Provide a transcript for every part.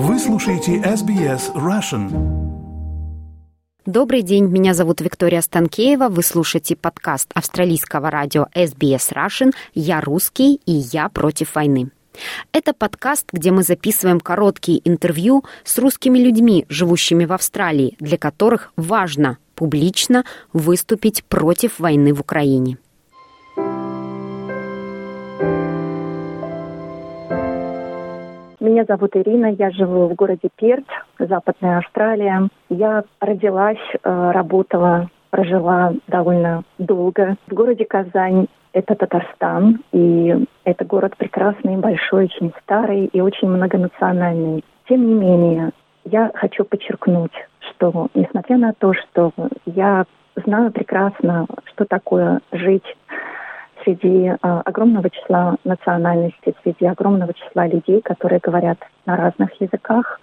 Вы слушаете SBS Russian. Добрый день, меня зовут Виктория Станкеева. Вы слушаете подкаст австралийского радио SBS Russian «Я русский и я против войны». Это подкаст, где мы записываем короткие интервью с русскими людьми, живущими в Австралии, для которых важно публично выступить против войны в Украине. Меня зовут Ирина, я живу в городе Перт, Западная Австралия. Я родилась, э, работала, прожила довольно долго в городе Казань. Это Татарстан, и это город прекрасный, большой, очень старый и очень многонациональный. Тем не менее, я хочу подчеркнуть, что несмотря на то, что я знаю прекрасно, что такое жить среди а, огромного числа национальностей, среди огромного числа людей, которые говорят на разных языках.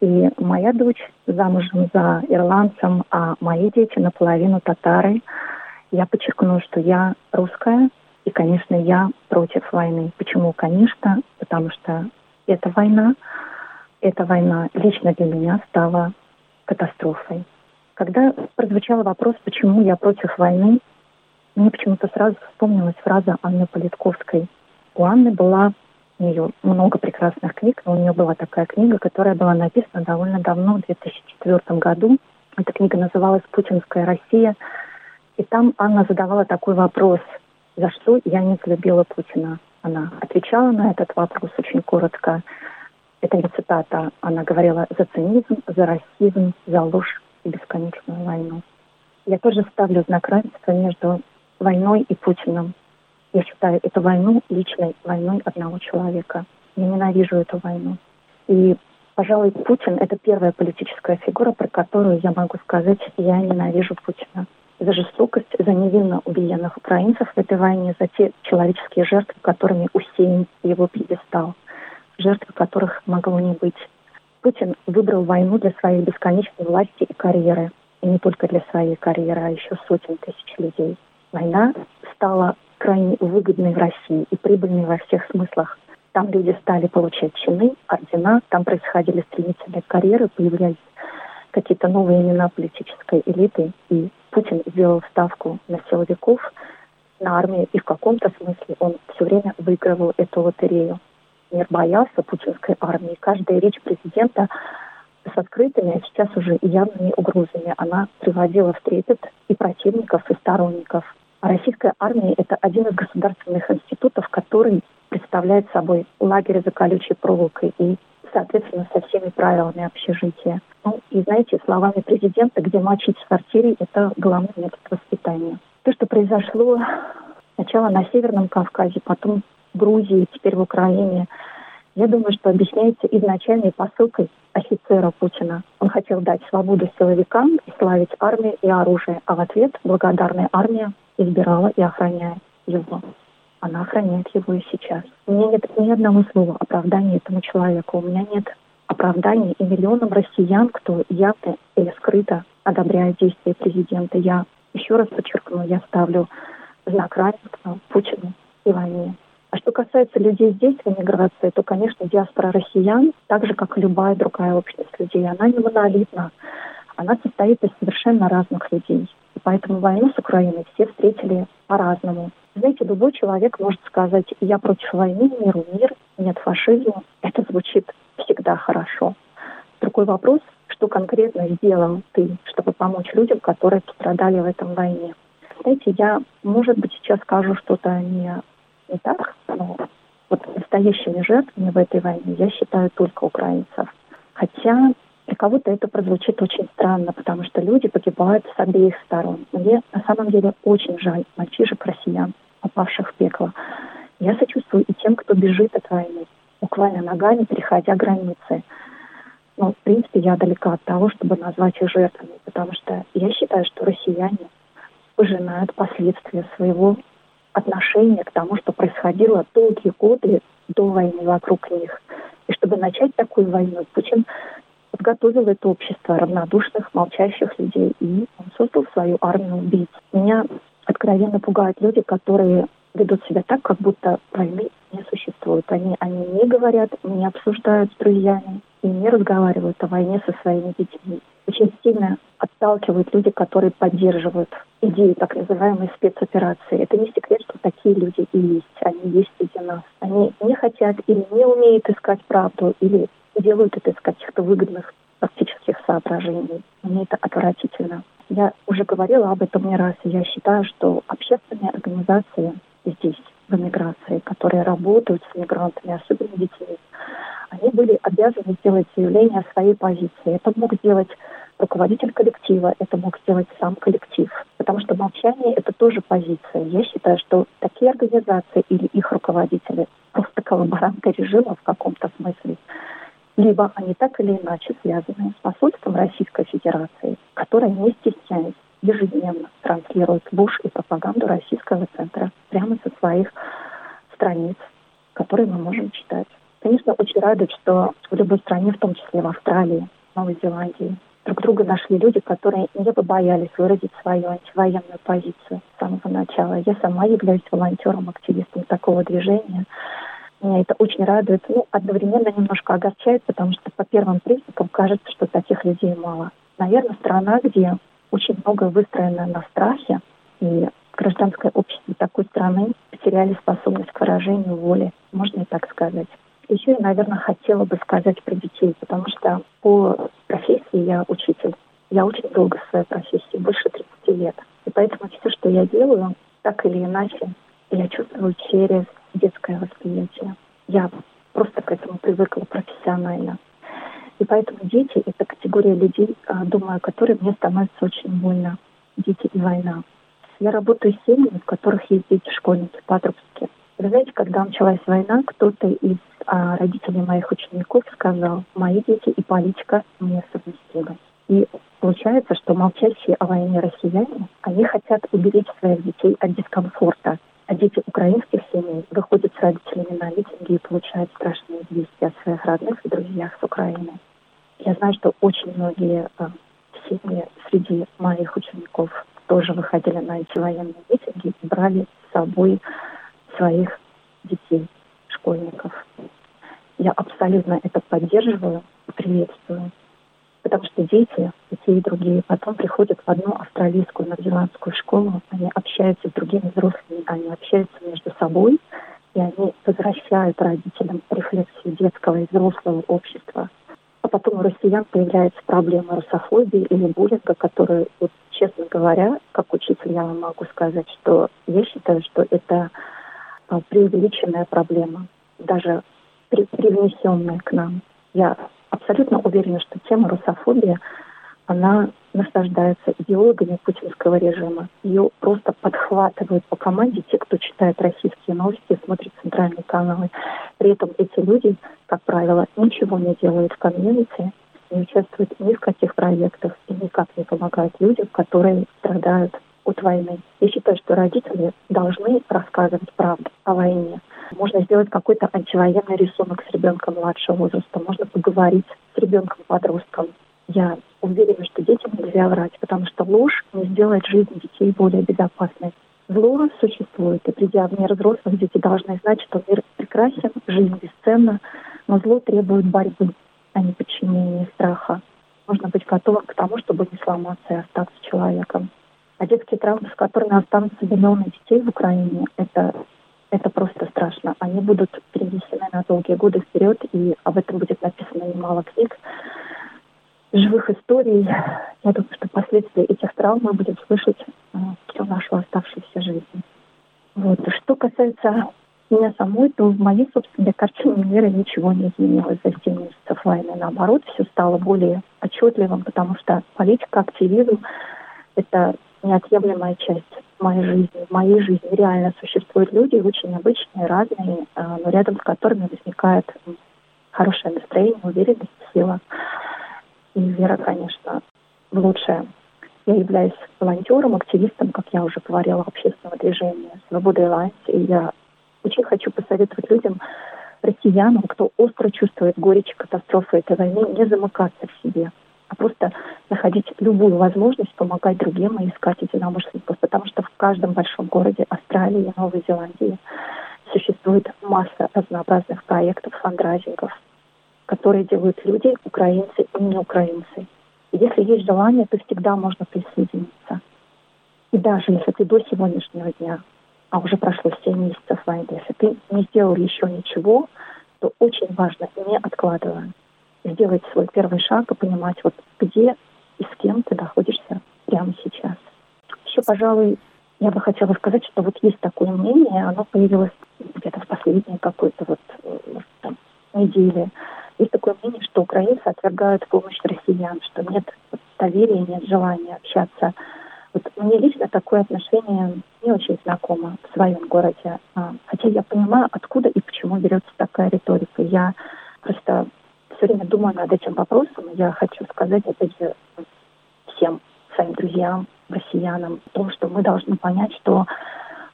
И моя дочь замужем за ирландцем, а мои дети наполовину татары. Я подчеркну, что я русская, и, конечно, я против войны. Почему? Конечно, потому что эта война, эта война лично для меня стала катастрофой. Когда прозвучал вопрос, почему я против войны, мне почему-то сразу вспомнилась фраза Анны Политковской. У Анны была у нее много прекрасных книг, но у нее была такая книга, которая была написана довольно давно, в 2004 году. Эта книга называлась «Путинская Россия». И там Анна задавала такой вопрос, за что я не взлюбила Путина. Она отвечала на этот вопрос очень коротко. Это не цитата. Она говорила за цинизм, за расизм, за ложь и бесконечную войну. Я тоже ставлю знак равенства между войной и Путиным. Я считаю эту войну личной войной одного человека. Я ненавижу эту войну. И, пожалуй, Путин — это первая политическая фигура, про которую я могу сказать, я ненавижу Путина. За жестокость, за невинно убиенных украинцев в этой войне, за те человеческие жертвы, которыми усеян его пьедестал, жертвы которых могло не быть. Путин выбрал войну для своей бесконечной власти и карьеры. И не только для своей карьеры, а еще сотен тысяч людей война стала крайне выгодной в России и прибыльной во всех смыслах. Там люди стали получать чины, ордена, там происходили стремительные карьеры, появлялись какие-то новые имена политической элиты, и Путин сделал ставку на силовиков, на армию, и в каком-то смысле он все время выигрывал эту лотерею. Мир боялся путинской армии. Каждая речь президента с открытыми, а сейчас уже явными угрозами она приводила в трепет и противников, и сторонников. А российская армия — это один из государственных институтов, который представляет собой лагерь за колючей проволокой и, соответственно, со всеми правилами общежития. Ну, и знаете, словами президента, где мочить в сортире — это главный метод воспитания. То, что произошло сначала на Северном Кавказе, потом в Грузии, теперь в Украине, я думаю, что объясняется изначальной посылкой офицера Путина. Он хотел дать свободу силовикам и славить армию и оружие, а в ответ благодарная армия избирала и охраняет его. Она охраняет его и сейчас. У меня нет ни одного слова оправдания этому человеку. У меня нет оправданий и миллионам россиян, кто явно или скрыто одобряет действия президента. Я еще раз подчеркну, я ставлю знак равенства Путину и войне. А что касается людей здесь, в эмиграции, то, конечно, диаспора россиян, так же, как и любая другая общность людей, она не монолитна. Она состоит из совершенно разных людей. Поэтому войну с Украиной все встретили по-разному. Знаете, любой человек может сказать, я против войны, миру мир, нет фашизма. Это звучит всегда хорошо. Другой вопрос, что конкретно сделал ты, чтобы помочь людям, которые пострадали в этом войне. Знаете, я, может быть, сейчас скажу что-то не не так, но вот настоящими жертвами в этой войне я считаю только украинцев. Хотя для кого-то это прозвучит очень странно, потому что люди погибают с обеих сторон. Мне на самом деле очень жаль мальчишек россиян, попавших в пекло. Я сочувствую и тем, кто бежит от войны, буквально ногами переходя границы. Но, в принципе, я далека от того, чтобы назвать их жертвами, потому что я считаю, что россияне пожинают последствия своего отношение к тому, что происходило долгие годы до войны вокруг них. И чтобы начать такую войну, Путин подготовил это общество равнодушных, молчащих людей, и он создал свою армию убийц. Меня откровенно пугают люди, которые ведут себя так, как будто войны не существует. Они, они не говорят, не обсуждают с друзьями и не разговаривают о войне со своими детьми. Очень сильно отталкивают люди, которые поддерживают идею так называемой спецоперации. Это не секрет, что такие люди и есть. Они есть среди нас. Они не хотят или не умеют искать правду, или делают это из каких-то выгодных практических соображений. Мне это отвратительно. Я уже говорила об этом не раз, я считаю, что общественные организации здесь, в эмиграции, которые работают с мигрантами, особенно детьми, они были обязаны сделать заявление о своей позиции. Это мог сделать руководитель коллектива, это мог сделать сам коллектив. Потому что молчание — это тоже позиция. Я считаю, что такие организации или их руководители просто коллаборанты режима в каком-то смысле. Либо они так или иначе связаны с посольством Российской Федерации, которое, не стесняясь, ежедневно транслирует ложь и пропаганду российского центра прямо со своих страниц, которые мы можем читать. Конечно, очень радует, что в любой стране, в том числе в Австралии, Новой Зеландии, друг друга нашли люди, которые не побоялись выразить свою антивоенную позицию с самого начала. Я сама являюсь волонтером, активистом такого движения. Меня это очень радует, ну, одновременно немножко огорчает, потому что по первым признакам кажется, что таких людей мало. Наверное, страна, где очень много выстроено на страхе, и гражданское общество такой страны потеряли способность к выражению воли, можно и так сказать. Еще я, наверное, хотела бы сказать про детей, потому что по профессии я учитель. Я очень долго в своей профессии, больше 30 лет. И поэтому все, что я делаю, так или иначе, я чувствую через детское восприятие. Я просто к этому привыкла профессионально. И поэтому дети — это категория людей, а, думаю, о которой мне становится очень больно. Дети и война. Я работаю с семьями, в которых есть дети, школьники, подростки. Вы знаете, когда началась война, кто-то из а, родителей моих учеников сказал, мои дети и политика несовместимы. И получается, что молчащие о войне россияне, они хотят уберечь своих детей от дискомфорта. А дети украинских семей выходят с родителями на митинги и получают страшные известия от своих родных и друзьях с Украины. Я знаю, что очень многие э, семьи среди моих учеников тоже выходили на эти военные митинги и брали с собой своих детей, школьников. Я абсолютно это поддерживаю приветствую. Потому что дети, те, и другие, потом приходят в одну австралийскую новозеландскую школу, они общаются с другими взрослыми, они общаются между собой, и они возвращают родителям рефлексию детского и взрослого общества. А потом у россиян появляется проблема русофобии или буллинга, которую, вот, честно говоря, как учитель я вам могу сказать, что я считаю, что это а, преувеличенная проблема, даже при, привнесенная к нам. Я абсолютно уверена, что тема русофобии, она наслаждается идеологами путинского режима. Ее просто подхватывают по команде те, кто читает российские новости, смотрит центральные каналы. При этом эти люди, как правило, ничего не делают в комьюнити, не участвуют ни в каких проектах и никак не помогают людям, которые страдают от войны. Я считаю, что родители должны рассказывать правду о войне. Можно сделать какой-то антивоенный рисунок с ребенком младшего возраста, можно поговорить с ребенком-подростком. Я уверена, что детям нельзя врать, потому что ложь не сделает жизнь детей более безопасной. Зло существует, и придя в мир взрослых, дети должны знать, что мир прекрасен, жизнь бесценна, но зло требует борьбы, а не подчинения страха. Нужно быть готовым к тому, чтобы не сломаться и остаться человеком. А детские травмы, с которыми останутся миллионы детей в Украине, это это просто страшно. Они будут перенесены на долгие годы вперед, и об этом будет написано немало книг, живых историй. Я думаю, что последствия этих травм мы будем слышать э, всю нашу оставшуюся жизнь. Вот. Что касается меня самой, то в моей собственной картине мира ничего не изменилось за 7 месяцев войны. Наоборот, все стало более отчетливым, потому что политика, активизм — это неотъемлемая часть моей жизни. В моей жизни реально существуют люди, очень обычные, разные, а, но рядом с которыми возникает хорошее настроение, уверенность, сила и вера, конечно, в лучшее. Я являюсь волонтером, активистом, как я уже говорила, общественного движения «Свобода и Лайнс», и я очень хочу посоветовать людям, россиянам, кто остро чувствует горечь катастрофы этой войны, не замыкаться в себе, а просто находить любую возможность помогать другим и искать единомышленников, потому что в каждом большом городе Австралии и Новой Зеландии существует масса разнообразных проектов, фандрайзингов, которые делают люди, украинцы и не украинцы. И если есть желание, то всегда можно присоединиться. И даже если ты до сегодняшнего дня, а уже прошло 7 месяцев войны, если ты не сделал еще ничего, то очень важно, не откладывая, сделать свой первый шаг и понимать, вот где и с кем ты находишься прямо сейчас. Еще, пожалуй, я бы хотела сказать, что вот есть такое мнение, оно появилось где-то в последние какой-то вот может, там, недели. Есть такое мнение, что украинцы отвергают помощь россиян, что нет доверия, нет желания общаться. Вот мне лично такое отношение не очень знакомо в своем городе. А, хотя я понимаю, откуда и почему берется такая риторика. Я просто все время думаю над этим вопросом. Я хочу сказать, опять же, всем своим друзьям, россиянам, о том, что мы должны понять, что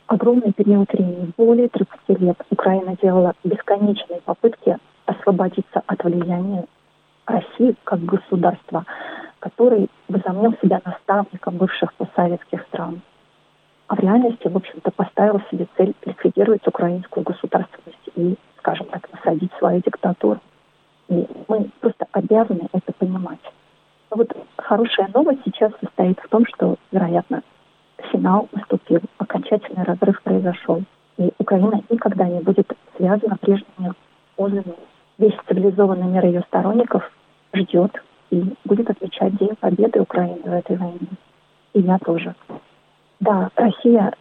огромный период времени, более 30 лет, Украина делала бесконечные попытки освободиться от влияния России как государства, который возомнил себя наставником бывших постсоветских стран. А в реальности, в общем-то, поставил себе цель ликвидировать украинскую государственность и, скажем так, насадить свою диктатуру. И мы просто обязаны это понимать. Но вот хорошая новость сейчас состоит в том, что, вероятно, финал наступил, окончательный разрыв произошел. И Украина никогда не будет связана прежними узами. Весь цивилизованный мир ее сторонников ждет и будет отмечать День Победы Украины в этой войне. И я тоже. Да, Россия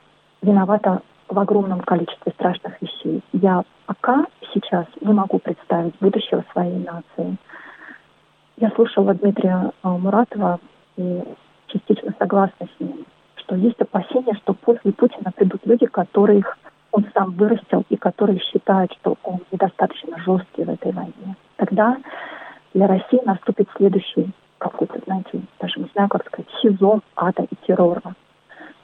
виновата в огромном количестве страшных вещей. Я пока сейчас не могу представить будущего своей нации. Я слушала Дмитрия э, Муратова и частично согласна с ним, что есть опасения, что после Путина придут люди, которых он сам вырастил и которые считают, что он недостаточно жесткий в этой войне. Тогда для России наступит следующий какой-то, знаете, даже не знаю, как сказать, сезон ада и террора.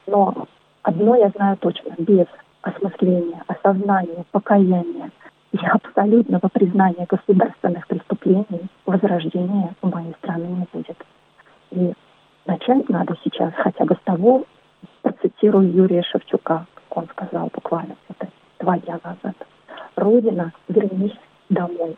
Но одно я знаю точно, без осмысления, осознания, покаяния и абсолютного признания государственных преступлений возрождения у моей страны не будет. И начать надо сейчас хотя бы с того, процитирую Юрия Шевчука, как он сказал буквально это два дня назад. Родина, вернись домой.